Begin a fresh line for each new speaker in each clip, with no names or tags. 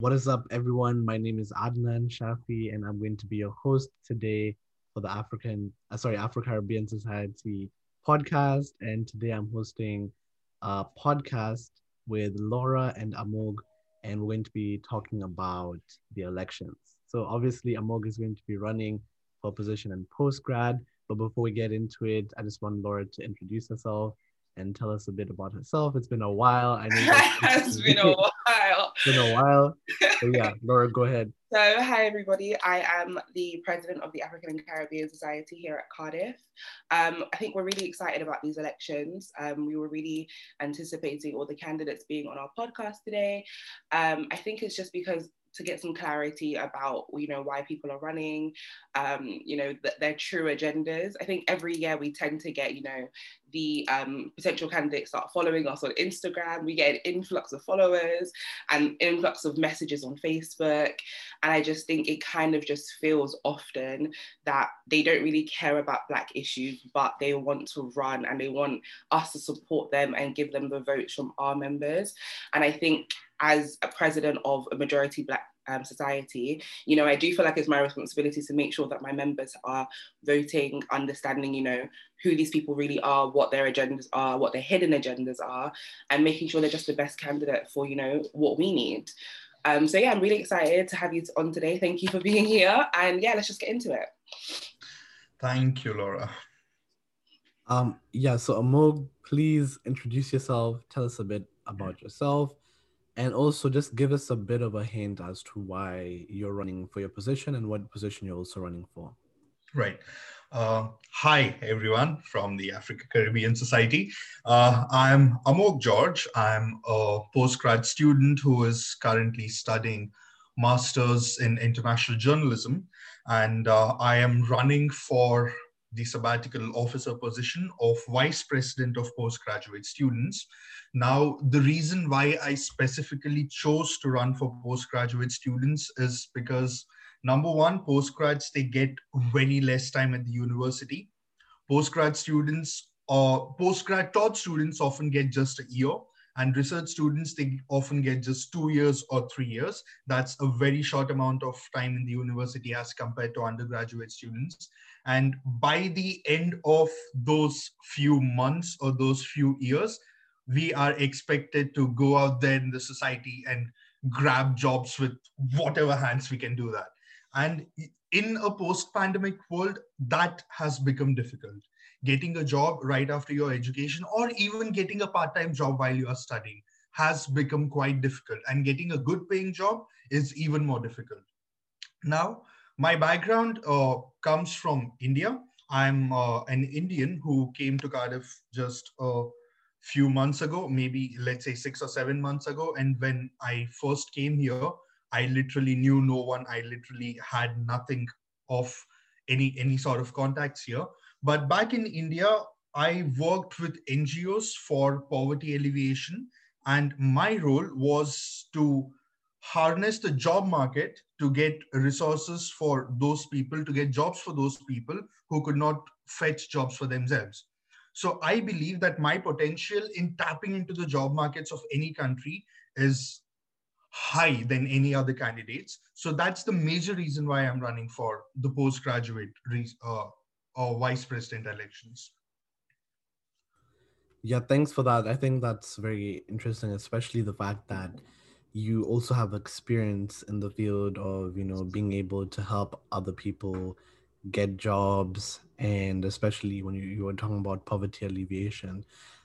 What is up, everyone? My name is Adnan Shafi, and I'm going to be your host today for the African, uh, sorry, Afro Caribbean Society podcast. And today I'm hosting a podcast with Laura and Amog, and we're going to be talking about the elections. So obviously, Amog is going to be running for position in postgrad. But before we get into it, I just want Laura to introduce herself and tell us a bit about herself. It's been a while. I
know it's been a while.
It's been a while. So yeah, Laura, go ahead.
So hi everybody. I am the president of the African and Caribbean Society here at Cardiff. Um, I think we're really excited about these elections. Um, we were really anticipating all the candidates being on our podcast today. Um, I think it's just because to get some clarity about you know why people are running um, you know th- their true agendas i think every year we tend to get you know the um, potential candidates start following us on instagram. We get an influx of followers and influx of messages on facebook. And i just think it kind of just feels often that they don't really care about black issues but they want to run and they want us to support them and give them the votes from our members. And i think as a president of a majority black um, society, you know, I do feel like it's my responsibility to make sure that my members are voting, understanding, you know, who these people really are, what their agendas are, what their hidden agendas are, and making sure they're just the best candidate for, you know, what we need. Um, so yeah, I'm really excited to have you on today. Thank you for being here. And yeah, let's just get into it.
Thank you, Laura.
Um, yeah, so Amog, please introduce yourself. Tell us a bit about yourself and also just give us a bit of a hint as to why you're running for your position and what position you're also running for.
Right. Uh, hi, everyone from the Africa Caribbean Society. Uh, I'm Amok George. I'm a postgrad student who is currently studying Masters in International Journalism. And uh, I am running for the sabbatical officer position of Vice President of Postgraduate Students. Now, the reason why I specifically chose to run for postgraduate students is because number one, postgrads, they get very less time at the university. Postgrad students or postgrad taught students often get just a year and research students they often get just two years or three years. That's a very short amount of time in the university as compared to undergraduate students. And by the end of those few months or those few years we are expected to go out there in the society and grab jobs with whatever hands we can do that. And in a post pandemic world that has become difficult getting a job right after your education or even getting a part time job while you are studying has become quite difficult and getting a good paying job is even more difficult now my background uh, comes from india i'm uh, an indian who came to cardiff just a few months ago, maybe let's say six or seven months ago. And when I first came here, I literally knew no one. I literally had nothing of any any sort of contacts here. But back in India, I worked with NGOs for poverty alleviation, and my role was to harness the job market to get resources for those people, to get jobs for those people who could not fetch jobs for themselves. So I believe that my potential in tapping into the job markets of any country is high than any other candidates. So that's the major reason why I'm running for the postgraduate uh, or vice president elections.
Yeah, thanks for that. I think that's very interesting, especially the fact that you also have experience in the field of, you know, being able to help other people get jobs and especially when you, you were talking about poverty alleviation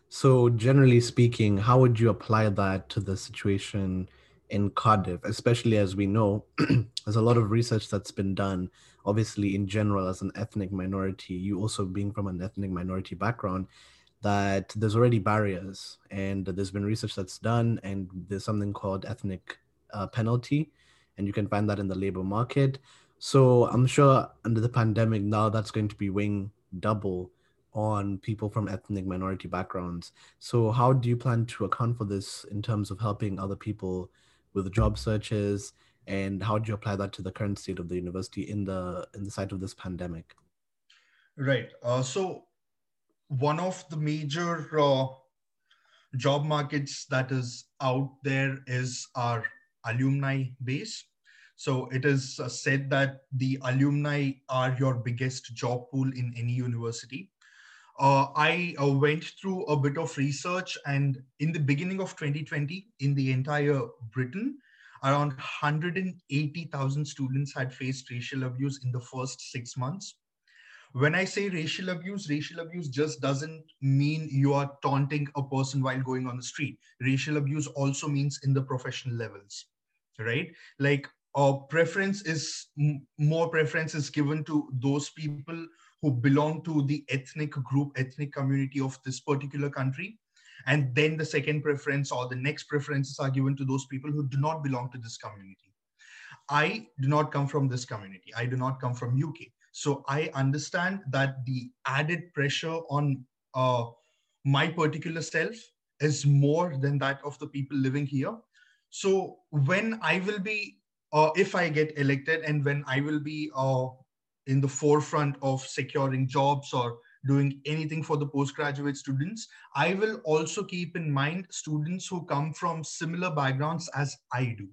so generally speaking how would you apply that to the situation in cardiff especially as we know there's a lot of research that's been done obviously in general as an ethnic minority you also being from an ethnic minority background that there's already barriers and there's been research that's done and there's something called ethnic uh, penalty and you can find that in the labor market so I'm sure under the pandemic now that's going to be weighing double on people from ethnic minority backgrounds. So how do you plan to account for this in terms of helping other people with job searches and how do you apply that to the current state of the university in the in the sight of this pandemic?
Right. Uh, so one of the major uh, job markets that is out there is our alumni base. So it is uh, said that the alumni are your biggest job pool in any university. Uh, I uh, went through a bit of research, and in the beginning of 2020, in the entire Britain, around 180,000 students had faced racial abuse in the first six months. When I say racial abuse, racial abuse just doesn't mean you are taunting a person while going on the street. Racial abuse also means in the professional levels, right? Like uh, preference is more preference is given to those people who belong to the ethnic group, ethnic community of this particular country. And then the second preference or the next preferences are given to those people who do not belong to this community. I do not come from this community. I do not come from UK. So I understand that the added pressure on uh, my particular self is more than that of the people living here. So when I will be, uh, if I get elected, and when I will be uh, in the forefront of securing jobs or doing anything for the postgraduate students, I will also keep in mind students who come from similar backgrounds as I do.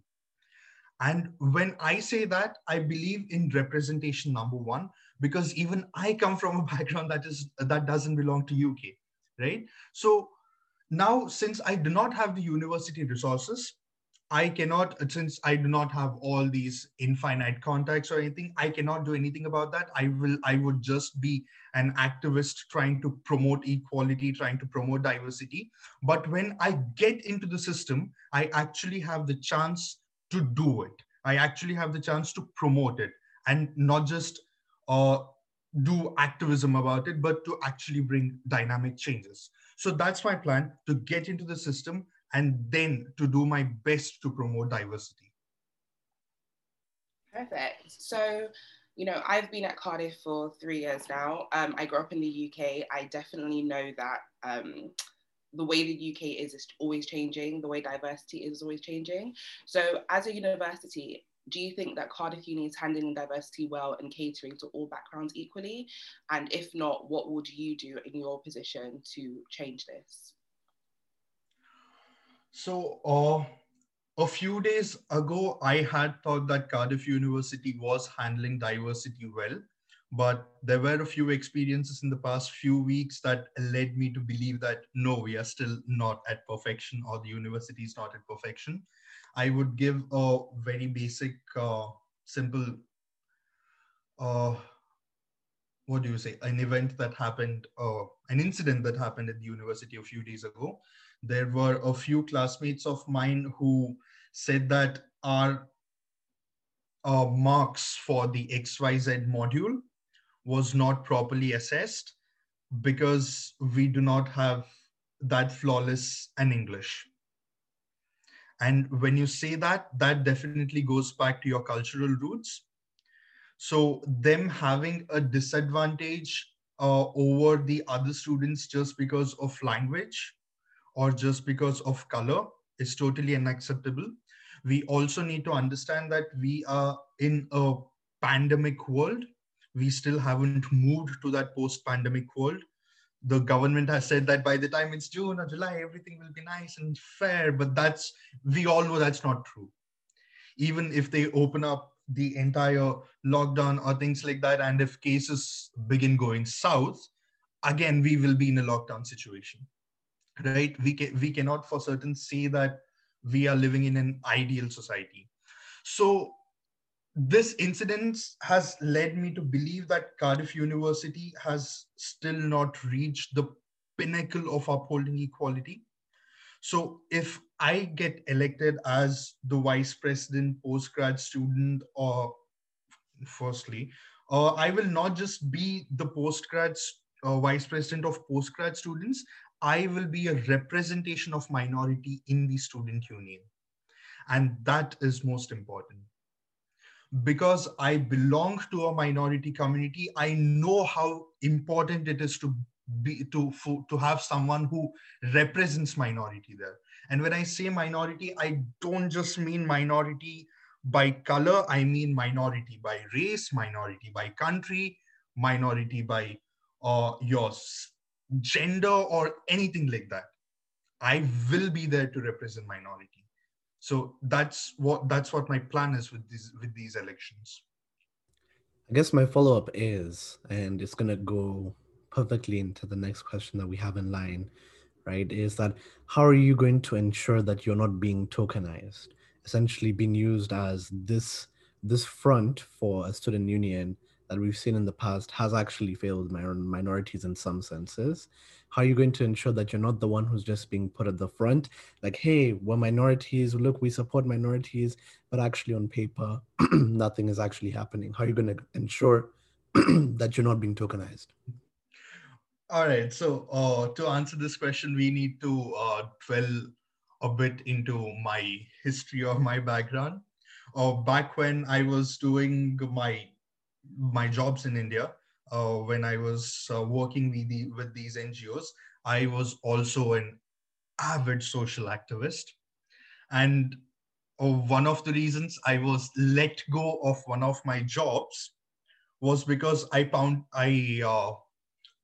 And when I say that, I believe in representation number one, because even I come from a background that is that doesn't belong to UK, right? So now, since I do not have the university resources, I cannot, since I do not have all these infinite contacts or anything, I cannot do anything about that. I will, I would just be an activist trying to promote equality, trying to promote diversity. But when I get into the system, I actually have the chance to do it. I actually have the chance to promote it and not just uh, do activism about it, but to actually bring dynamic changes. So that's my plan to get into the system and then to do my best to promote diversity.
Perfect. So, you know, I've been at Cardiff for three years now. Um, I grew up in the UK. I definitely know that um, the way the UK is is always changing, the way diversity is always changing. So, as a university, do you think that Cardiff Uni is handling diversity well and catering to all backgrounds equally? And if not, what would you do in your position to change this?
So, uh, a few days ago, I had thought that Cardiff University was handling diversity well, but there were a few experiences in the past few weeks that led me to believe that no, we are still not at perfection, or the university is not at perfection. I would give a very basic, uh, simple, uh, what do you say, an event that happened, uh, an incident that happened at the university a few days ago there were a few classmates of mine who said that our uh, marks for the XYZ module was not properly assessed because we do not have that flawless an English. And when you say that, that definitely goes back to your cultural roots. So them having a disadvantage uh, over the other students just because of language or just because of color is totally unacceptable. We also need to understand that we are in a pandemic world. We still haven't moved to that post pandemic world. The government has said that by the time it's June or July, everything will be nice and fair. But that's, we all know that's not true. Even if they open up the entire lockdown or things like that, and if cases begin going south, again, we will be in a lockdown situation right? We can we cannot for certain say that we are living in an ideal society. So this incident has led me to believe that cardiff university has still not reached the pinnacle of upholding equality. So if i get elected as the vice president postgrad student or firstly uh, i will not just be the postgrad uh, vice president of postgrad students I will be a representation of minority in the student union. And that is most important. Because I belong to a minority community, I know how important it is to be to to have someone who represents minority there. And when I say minority, I don't just mean minority by color, I mean minority by race, minority by country, minority by uh, your gender or anything like that. I will be there to represent minority. So that's what that's what my plan is with these with these elections.
I guess my follow up is, and it's gonna go perfectly into the next question that we have in line, right? Is that how are you going to ensure that you're not being tokenized, essentially being used as this this front for a student union that we've seen in the past has actually failed minorities in some senses. How are you going to ensure that you're not the one who's just being put at the front? Like, hey, we're minorities, look, we support minorities, but actually on paper, nothing is actually happening. How are you going to ensure that you're not being tokenized?
All right. So uh, to answer this question, we need to uh, dwell a bit into my history or my background. Uh, back when I was doing my my jobs in India, uh, when I was uh, working with, the, with these NGOs, I was also an avid social activist. And uh, one of the reasons I was let go of one of my jobs was because I found I uh,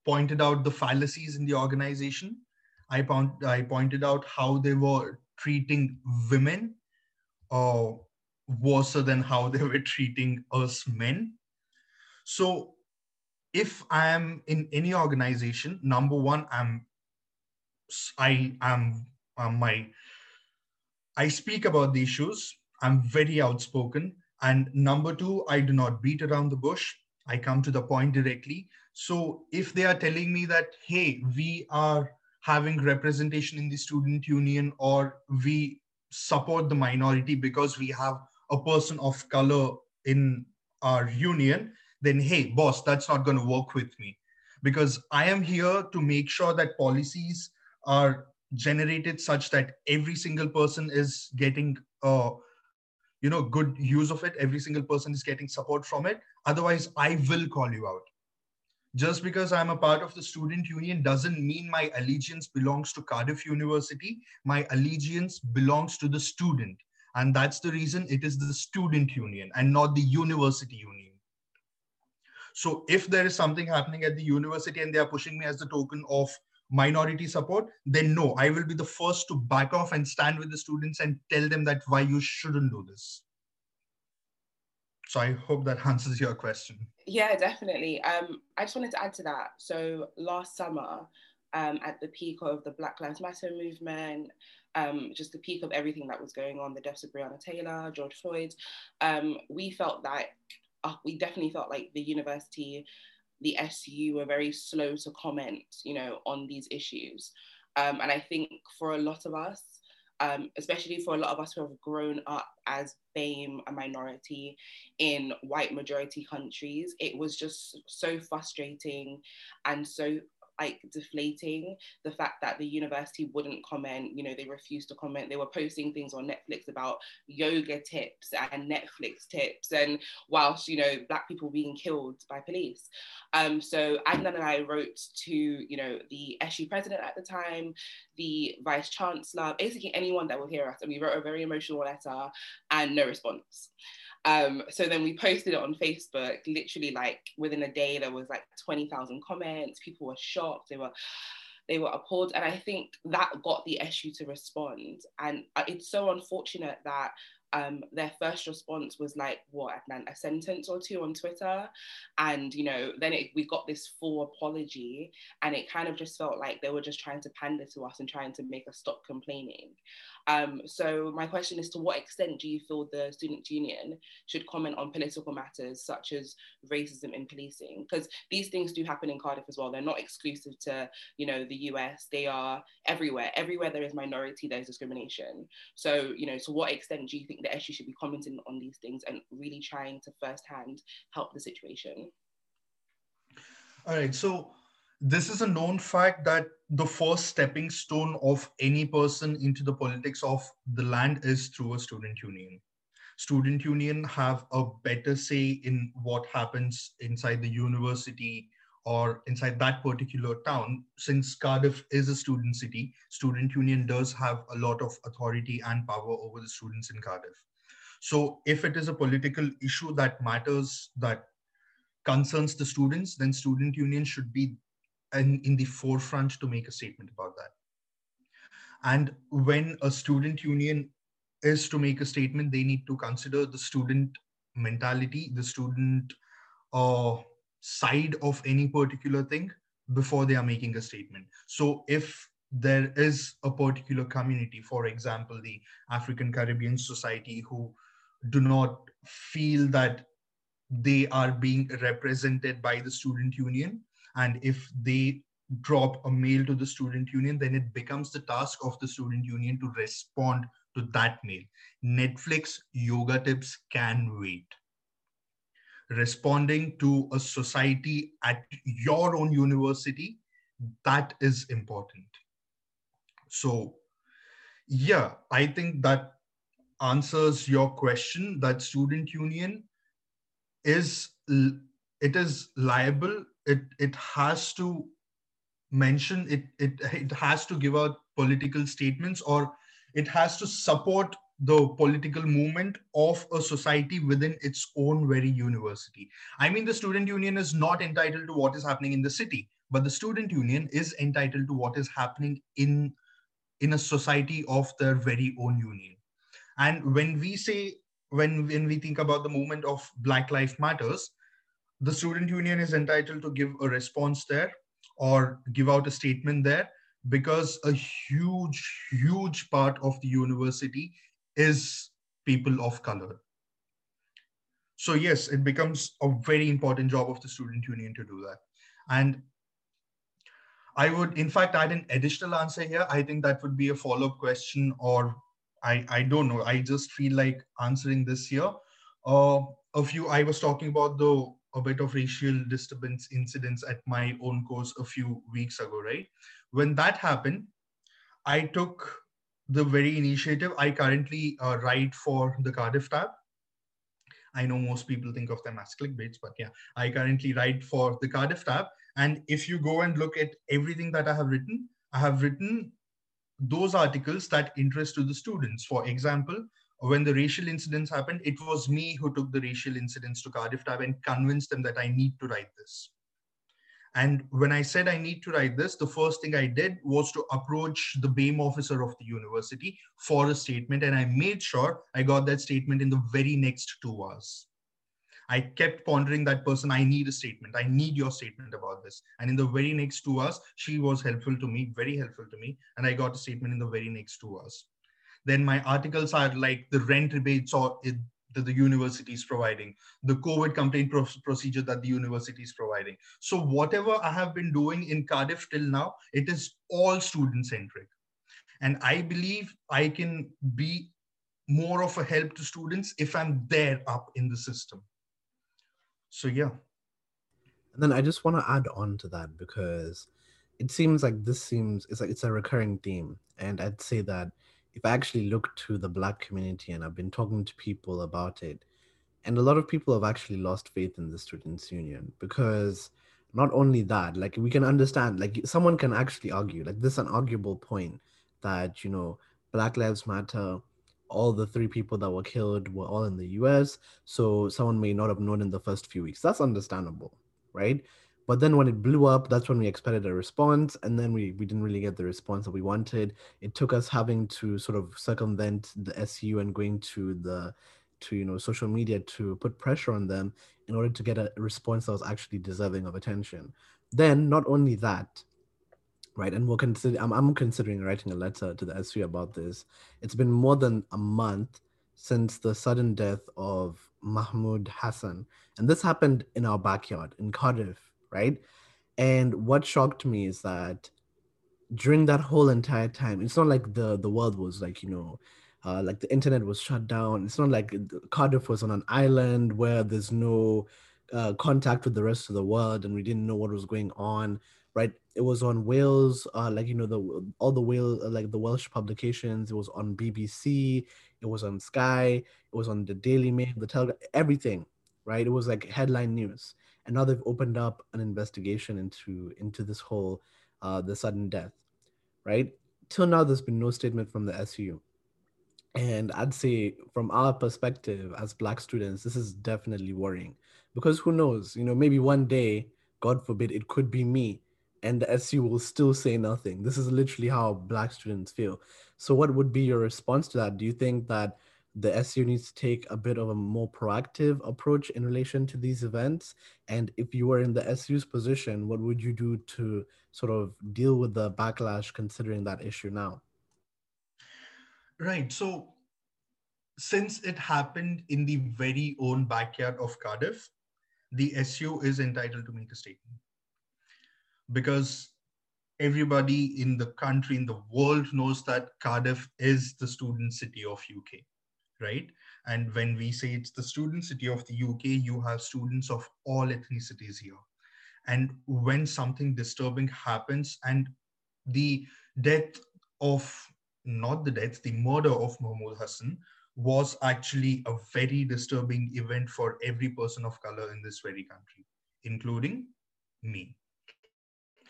pointed out the fallacies in the organization. I, found, I pointed out how they were treating women uh, worse than how they were treating us men so if I am in any organization, number one, I'm I am um, my I speak about the issues. I'm very outspoken. And number two, I do not beat around the bush. I come to the point directly. So if they are telling me that, hey, we are having representation in the student union or we support the minority because we have a person of color in our union, then hey, boss, that's not going to work with me. Because I am here to make sure that policies are generated such that every single person is getting uh, you know good use of it. Every single person is getting support from it. Otherwise i will call you out. Just because i'm a part of the student union doesn't mean my allegiance belongs to cardiff university. My allegiance belongs to the student. And that's the reason it is the student union and not the university union so if there is something happening at the university and they are pushing me as the token of minority support, then no, I will be the first to back off and stand with the students and tell them that why you shouldn't do this. So I hope that answers your question.
Yeah, definitely. Um, I just wanted to add to that. So last summer, um, at the peak of the Black Lives Matter movement, um, just the peak of everything that was going on, the deaths of Breonna Taylor, George Floyd, um, we felt that uh, we definitely felt like the university, the SU were very slow to comment, you know, on these issues. Um, and I think for a lot of us, um, especially for a lot of us who have grown up as BAME, a minority in white majority countries, it was just so frustrating and so like deflating the fact that the university wouldn't comment you know they refused to comment. They were posting things on netflix about yoga tips and netflix tips and whilst you know black people being killed by police. Um, so Adnan and I wrote to you know the SU president at the time the vice chancellor basically anyone that will hear us. And we wrote a very emotional letter and no response um, so then we posted it on Facebook. Literally, like within a day, there was like twenty thousand comments. People were shocked. They were they were appalled, and I think that got the SU to respond. And uh, it's so unfortunate that um, their first response was like what a sentence or two on Twitter, and you know then it, we got this full apology, and it kind of just felt like they were just trying to pander to us and trying to make us stop complaining. Um, so my question is to what extent do you feel the student union should comment on political matters such as racism in policing? Because these things do happen in Cardiff as well. They're not exclusive to, you know, the US. They are everywhere. Everywhere there is minority, there's discrimination. So, you know, to what extent do you think the SU should be commenting on these things and really trying to firsthand help the situation?
All right. So this is a known fact that the first stepping stone of any person into the politics of the land is through a student union. Student union have a better say in what happens inside the university or inside that particular town. Since cardiff is a student city student union does have a lot of authority and power over the students in cardiff. So if it is a political issue that matters that concerns the students then student union should be in, in the forefront to make a statement about that. And when a student union is to make a statement, they need to consider the student mentality, the student uh, side of any particular thing before they are making a statement. So if there is a particular community, for example, the African Caribbean Society, who do not feel that they are being represented by the student union, and if they drop a mail to the student union, then it becomes the task of the student union to respond to that mail. Netflix yoga tips can wait. Responding to a society at your own university, that is important. So, yeah, I think that answers your question that student union is it is liable it it has to mention it it it has to give out political statements or it has to support the political movement of a society within its own very university. I mean, the student union is not entitled to what is happening in the city, but the student union is entitled to what is happening in, in a society of their very own union. And when we say, when, when we think about the movement of Black Lives Matters, the student union is entitled to give a response there or give out a statement there because a huge, huge part of the university is people of color. So yes, it becomes a very important job of the student union to do that. And I would, in fact, add an additional answer here. I think that would be a follow-up question, or I, I don't know. I just feel like answering this here. Uh, a few, I was talking about the a bit of racial disturbance incidents at my own course a few weeks ago, right? when that happened, I took the very initiative. I currently uh, write for the Cardiff tab. I know most people think of them as clickbaits, but yeah, I currently write for the Cardiff tab. And if you go and look at everything that I have written, I have written those articles that interest to the students. For example, when the racial incidents happened, it was me who took the racial incidents to Cardiff tab and convinced them that I need to write this. And when I said I need to write this, the first thing I did was to approach the BAME officer of the university for a statement. And I made sure I got that statement in the very next two hours. I kept pondering that person, I need a statement. I need your statement about this. And in the very next two hours, she was helpful to me, very helpful to me. And I got a statement in the very next two hours. Then my articles are like the rent rebates or that the university is providing, the COVID complaint pro procedure that the university is providing. So whatever I have been doing in Cardiff till now, it is all student centric. And I believe I can be more of a help to students if I'm there up in the system. So yeah.
And then I just want to add on to that because it seems like this seems it's like it's a recurring theme. And I'd say that if I actually look to the Black community and I've been talking to people about it, and a lot of people have actually lost faith in the students' union because not only that, like we can understand, like someone can actually argue, like this is an arguable point that, you know, Black Lives Matter, all the three people that were killed were all in the US. So someone may not have known in the first few weeks. That's understandable, right? But then when it blew up, that's when we expected a response, and then we, we didn't really get the response that we wanted. It took us having to sort of circumvent the SU and going to the to you know social media to put pressure on them in order to get a response that was actually deserving of attention. Then not only that, right, and we'll consider I'm, I'm considering writing a letter to the SU about this. It's been more than a month since the sudden death of Mohamud Hassan, and this happened in our backyard in Cardiff right? And what shocked me is that during that whole entire time, it's not like the the world was like you know, uh, like the internet was shut down. It's not like Cardiff was on an island where there's no uh, contact with the rest of the world, and we didn't know what was going on. Right? It was on Wales, uh, like you know the all the Wales like the Welsh publications. It was on BBC. It was on Sky. It was on the Daily Mail, the Telegraph, everything. Right? It was like headline news and now they've opened up an investigation into into this whole uh, the sudden death, right? Till now, there's been no statement from the SU, and I'd say from our perspective as Black students, this is definitely worrying because who knows? You know, maybe one day, God forbid, it could be me and the SU will still say nothing. This is literally how black students feel. So what would be your response to that? Do you think that the SU needs to take a bit of a more proactive approach in relation to these events? And if you were in the SU's position, what would you do to sort of deal with the backlash considering that issue now?
Right. So since it happened in the very own backyard of Cardiff, the SU is entitled to make a statement because everybody in the country, in the world knows that Cardiff is the student city of UK, right? And when we say it's the student city of the UK, you have students of all ethnicities here. And when something disturbing happens and the death of, not the death, the murder of Mohamud Hassan was actually a very disturbing event for every person of color in this very country, including me.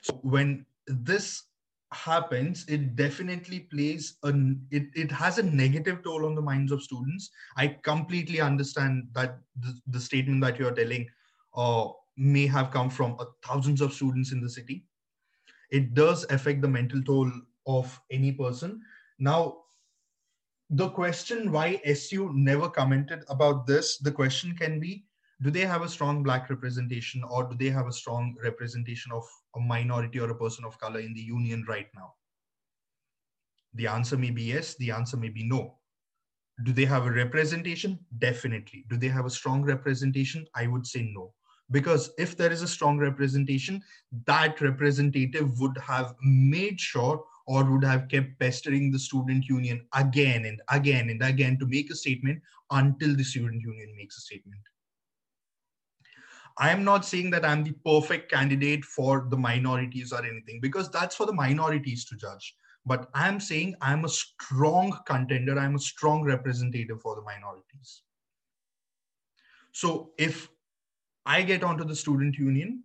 So when this happens, it definitely plays a it, it has a negative toll on the minds of students. I completely understand that the, the statement that you're telling uh, may have come from uh, thousands of students in the city. It does affect the mental toll of any person. Now, the question why SU never commented about this, the question can be, do they have a strong black representation or do they have a strong representation of a minority or a person of color in the union right now? The answer may be yes, the answer may be no. Do they have a representation? Definitely. Do they have a strong representation? I would say no. Because if there is a strong representation, that representative would have made sure or would have kept pestering the student union again and again and again to make a statement until the student union makes a statement. I am not saying that I'm the perfect candidate for the minorities or anything because that's for the minorities to judge. But I'm saying I'm a strong contender, I'm a strong representative for the minorities. So if I get onto the student union,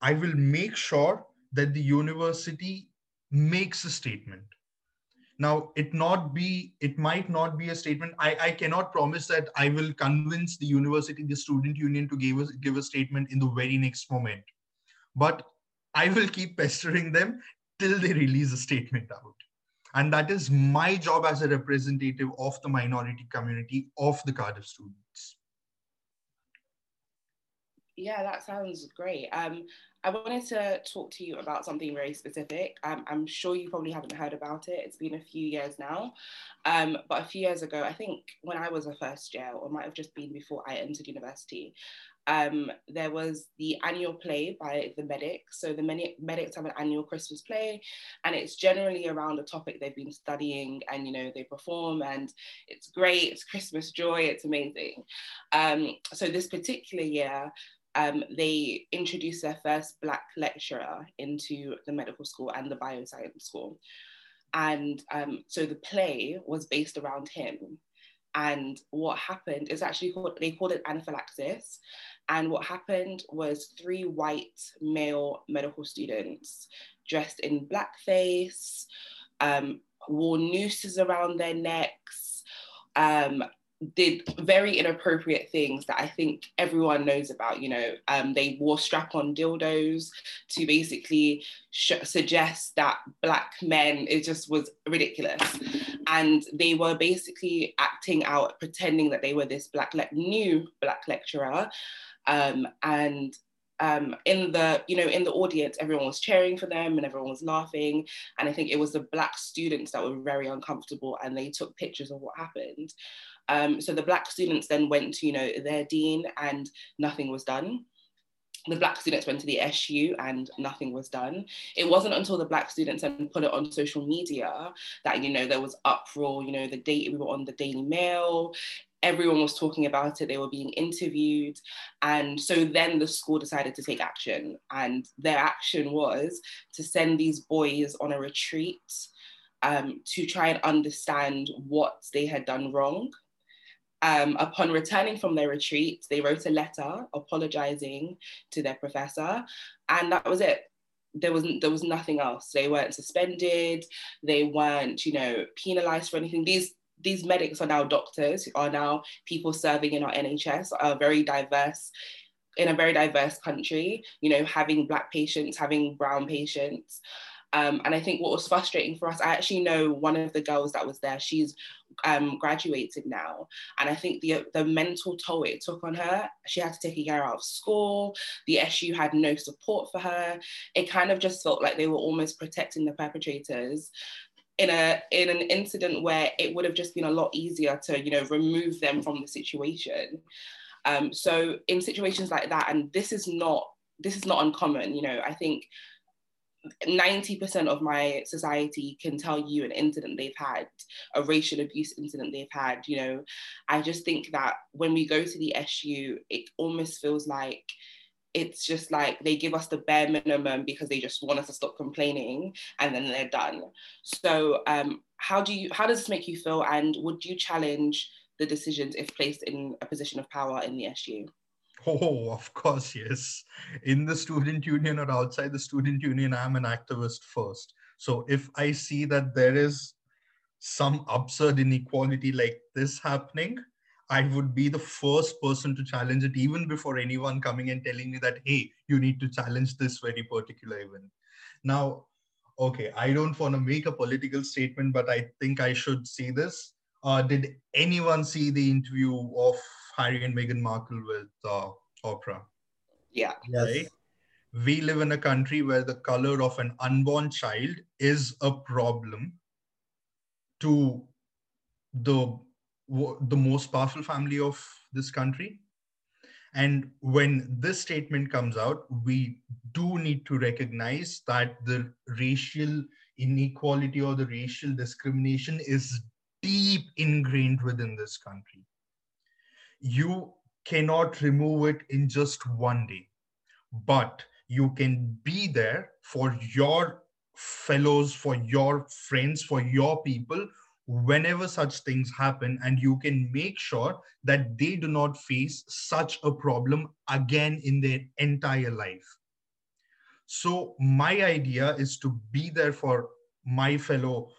I will make sure that the university makes a statement now it not be it might not be a statement. I i cannot promise that i will convince the university the student union to give us give a statement in the very next moment. But i will keep pestering them till they release a statement out. And that is my job as a representative of the minority community of the cardiff students
yeah that sounds great um I wanted to talk to you about something very specific. Um, I'm sure you probably haven't heard about it. It's been a few years now. Um, but a few years ago, I think when I was a first year, or might have just been before I entered university, um, there was the annual play by the medics. So the Medic, medics have an annual Christmas play, and it's generally around a topic they've been studying, and you know they perform, and it's great. It's Christmas joy. It's amazing. Um, so this particular year, um, they introduced their first Black lecturer into the medical school and the bioscience school. And um, so the play was based around him. And what happened is actually called, they called it anaphylaxis. And what happened was three white male medical students dressed in blackface, um, wore nooses around their necks, um, did very inappropriate things that I think everyone knows about. You know, um, they wore strap on dildos to basically sh- suggest that black men, it just was ridiculous. And they were basically acting out, pretending that they were this black, le- new black lecturer. Um, and um, in the you know in the audience everyone was cheering for them and everyone was laughing and i think it was the black students that were very uncomfortable and they took pictures of what happened um, so the black students then went to, you know, their dean and nothing was done. The black students went to the SU and nothing was done. It wasn't until the black students then put it on social media that, you know, there was uproar, you know, the date we were on the Daily Mail, everyone was talking about it, they were being interviewed. And so then the school decided to take action. And their action was to send these boys on a retreat um, to try and understand what they had done wrong um, upon returning from their retreat, they wrote a letter apologizing to their professor, and that was it. There was there was nothing else. They weren't suspended. They weren't, you know, penalized for anything. These these medics are now doctors, are now people serving in our NHS, are very diverse in a very diverse country, you know, having Black patients, having Brown patients. Um, and I think what was frustrating for us, I actually know one of the girls that was there, she's um, graduated now. And I think the, the mental toll it took on her, she had to take a year out of school. The SU had no support for her. It kind of just felt like they were almost protecting the perpetrators in a in an incident where it would have just been a lot easier to you know remove them from the situation um, so in situations like that and this is not this is not uncommon you know i think 90% of my society can tell you an incident they've had, a racial abuse incident they've had. You know, I just think that when we go to the SU, it almost feels like it's just like they give us the bare minimum because they just want us to stop complaining and then they're done. So, um, how do you, how does this make you feel? And would you challenge the decisions if placed in a position of power in the SU?
Oh, of course, yes. In the student union or outside the student union, I'm an activist first. So if I see that there is some absurd inequality like this happening, I would be the first person to challenge it, even before anyone coming and telling me that, hey, you need to challenge this very particular event. Now, okay, I don't want to make a political statement, but I think I should see this. Uh, did anyone see the interview of Harry and Meghan Markle with uh, Oprah.
Yeah.
Yes. Right?
We live in a country where the color of an unborn child is a problem to the the most powerful family of this country and when this statement comes out we do need to recognize that the racial inequality or the racial discrimination is deep ingrained within this country you cannot remove it in just one day, but you can be there for your fellows, for your friends, for your people whenever such things happen, and you can make sure that they do not face such a problem again in their entire life. So, my idea is to be there for my fellow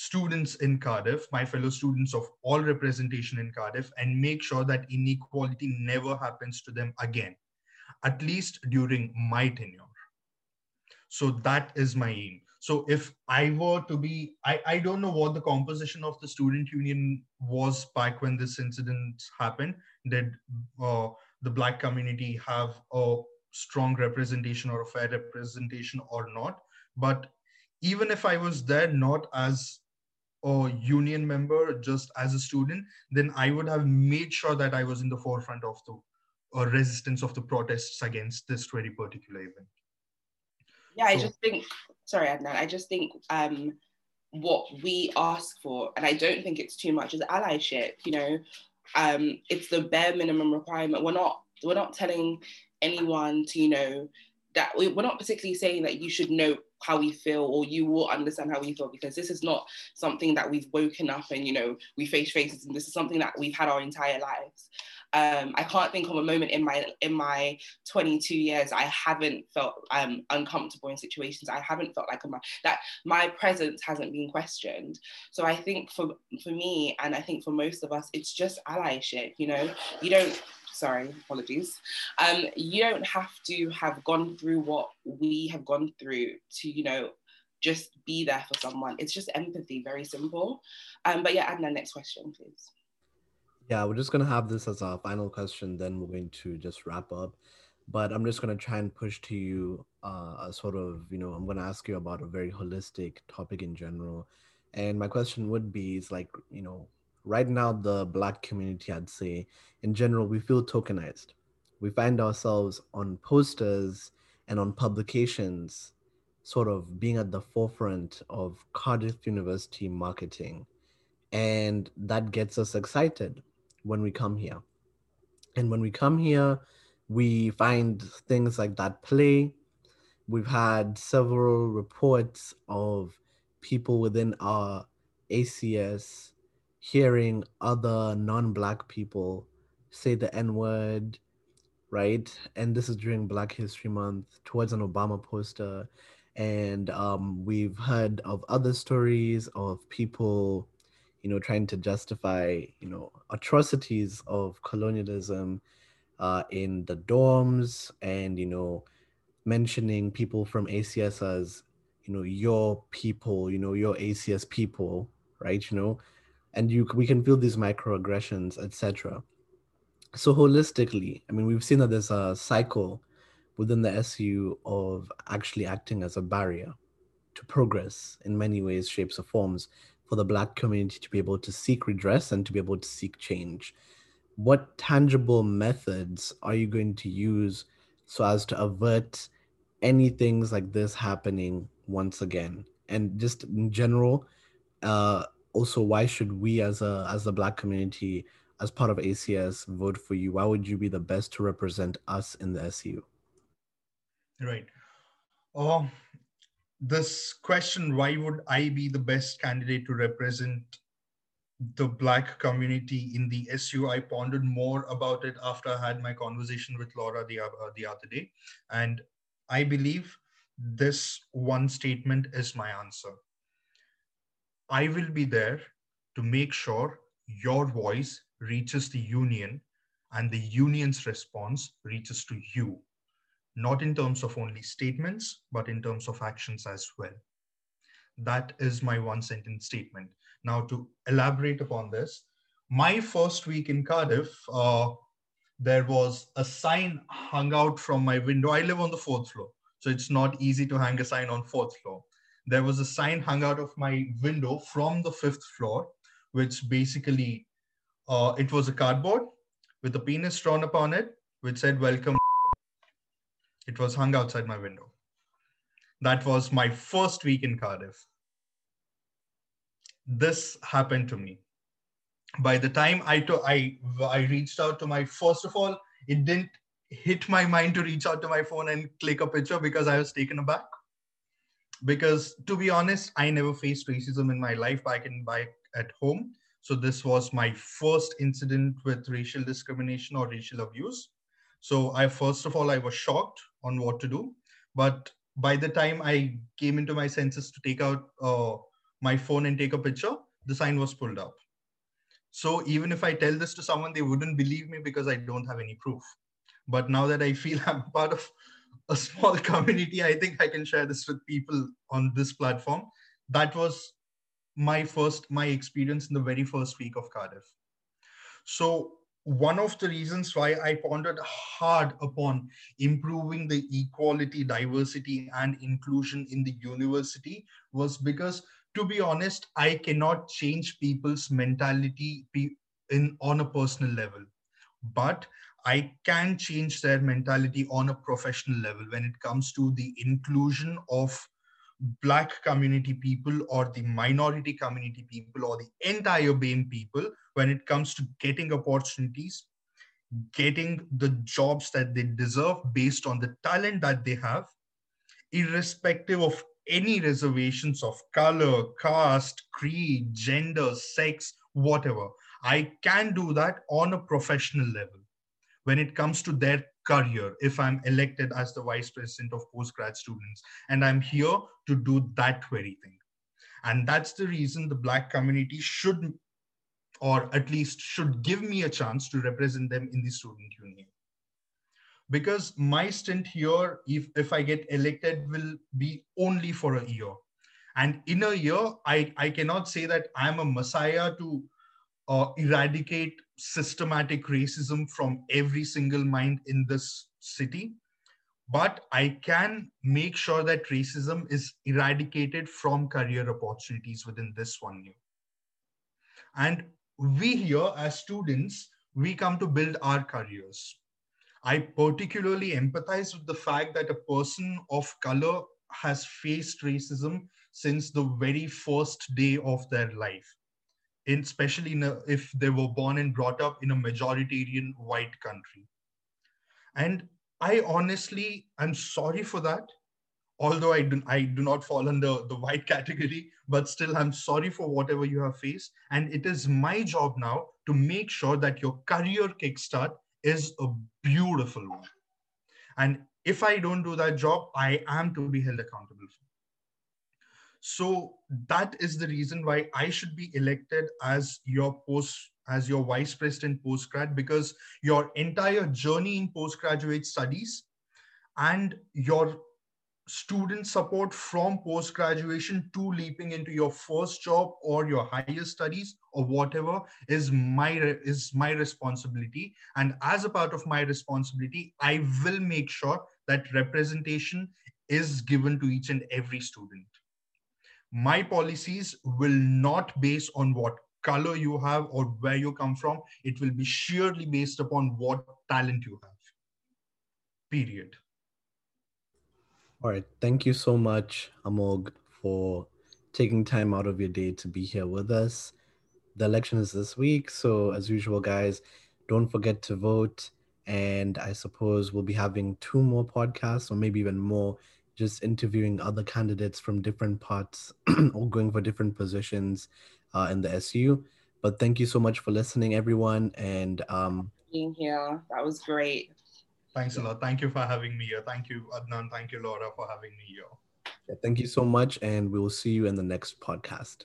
students in Cardiff, my fellow students of all representation in Cardiff, and make sure that inequality never happens to them again, at least during my tenure. So that is my aim. So if I were to be, I, I don't know what the composition of the student union was back when this incident happened. Did uh, the Black community have a strong representation or a fair representation or not? But even if I was there not as a union member just as a student, then I would have made sure that I was in the forefront of the uh, resistance of the protests against this very particular event.
Yeah, so, I just think, sorry, Adnan, I just think um, what we ask for, and I don't think it's too much, is allyship. You know, um, it's the bare minimum requirement. We're not, we're not telling anyone to, you know, that we, we're not particularly saying that you should know how we feel or you will understand how we feel because this is not something that we've woken up and you know we face faces and this is something that we've had our entire lives um, I can't think of a moment in my in my 22 years I haven't felt um, uncomfortable in situations. I haven't felt like a, that my presence hasn't been questioned. So I think for for me and I think for most of us, it's just allyship. You know, you don't sorry, apologies. Um, you don't have to have gone through what we have gone through to, you know, just be there for someone. It's just empathy, very simple. Um, but yeah, Adnan, next question, please.
Yeah, we're just gonna have this as our final question, then we're going to just wrap up. But I'm just gonna try and push to you uh, a sort of, you know, I'm gonna ask you about a very holistic topic in general. And my question would be is like, you know, right now the black community i'd say in general we feel tokenized. We find ourselves on posters and on publications sort of being at the forefront of cardiff university marketing. And that gets us excited when we come here. And when we come here we find things like that play. We've had several reports of people within our acs hearing other non-black people say the n-word right and this is during black history month towards an obama poster and um, we've heard of other stories of people you know trying to justify you know atrocities of colonialism uh, in the dorms and you know mentioning people from ACS as you know your people, you know your ACS people, right? You know, and you we can feel these microaggressions, etc. So holistically, I mean, we've seen that there's a cycle within the SU of actually acting as a barrier to progress in many ways, shapes, or forms for the Black community to be able to seek redress and to be able to seek change. What tangible methods are you going to use so as to avert any things like this happening once again? And just in general, uh, also, why should we as a as the Black community, as part of ACS, vote for you? Why would you be the best to represent us in the SU?
Right. Uh, this question, why would I be the best candidate to represent the Black community in the SU? I pondered more about it after I had my conversation with Laura the, uh, the other day. And I believe this one statement is my answer. I will be there to make sure your voice reaches the union and the union's response reaches to you not in terms of only statements, but in terms of actions as well. That is my one sentence statement. Now, to elaborate upon this, my first week in Cardiff, uh, there was a sign hung out from my window. I live on the fourth floor, so it's not easy to hang a sign on fourth floor. There was a sign hung out of my window from the fifth floor, which basically uh, it was a cardboard with a penis drawn upon it, which said "Welcome." It was hung outside my window. That was my first week in Cardiff. This happened to me. By the time I, to, I, I reached out to my, first of all, it didn't hit my mind to reach out to my phone and click a picture because I was taken aback. Because to be honest, I never faced racism in my life back in back at home. So this was my first incident with racial discrimination or racial abuse. So I first of all I was shocked on what to do, but by the time I came into my senses to take out uh, my phone and take a picture, the sign was pulled up. So even if I tell this to someone, they wouldn't believe me because I don't have any proof. But now that I feel I'm part of a small community, I think I can share this with people on this platform. That was my first my experience in the very first week of Cardiff. So one of the reasons why I pondered hard upon improving the equality, diversity, and inclusion in the university was because, to be honest, I cannot change people's mentality in on a personal level, but I can change their mentality on a professional level when it comes to the inclusion of black community people or the minority community people or the entire BAME people when it comes to getting opportunities, getting the jobs that they deserve based on the talent that they have, irrespective of any reservations of color, caste, creed, gender, sex, whatever. I can do that on a professional level when it comes to their career if I'm elected as the vice president of postgrad students. And I'm here to do that very thing. And that's the reason the Black community should, or at least should give me a chance to represent them in the student union. Because my stint here, if, if I get elected, will be only for a year. And in a year, I, I cannot say that I'm a messiah to uh, eradicate systematic racism from every single mind in this city. But i can make sure that racism is eradicated from career opportunities within this one year. And we here as students we come to build our careers. I particularly empathize with the fact that a person of color has faced racism since the very first day of their life in especially in a, if they were born and brought up in a majoritarian white country. And I honestly, I'm sorry for that. Although I do, I do not fall under the white category, but still I'm sorry for whatever you have faced. And it is my job now to make sure that your career kickstart is a beautiful one. And if I don't do that job, I am to be held accountable for. So that is the reason why I should be elected as your post as your vice president postgrad because your entire journey in postgraduate studies and your student support from post graduation to leaping into your first job or your higher studies or whatever is my is my responsibility. And as a part of my responsibility i will make sure that representation is given to each and every student my policies will not base on what color you have or where you come from it will be sheerly based upon what talent you have period
all right. Thank you so much, Amog, for taking time out of your day to be here with us. The election is this week. So, as usual, guys, don't forget to vote. And I suppose we'll be having two more podcasts, or maybe even more, just interviewing other candidates from different parts or going for different positions uh, in the SU. But thank you so much for listening, everyone. And um,
being here, that was great.
Thanks a lot. Thank you for having me here. Thank you, Adnan. Thank you, Laura, for having me here.
Thank you so much. And we will see you in the next podcast.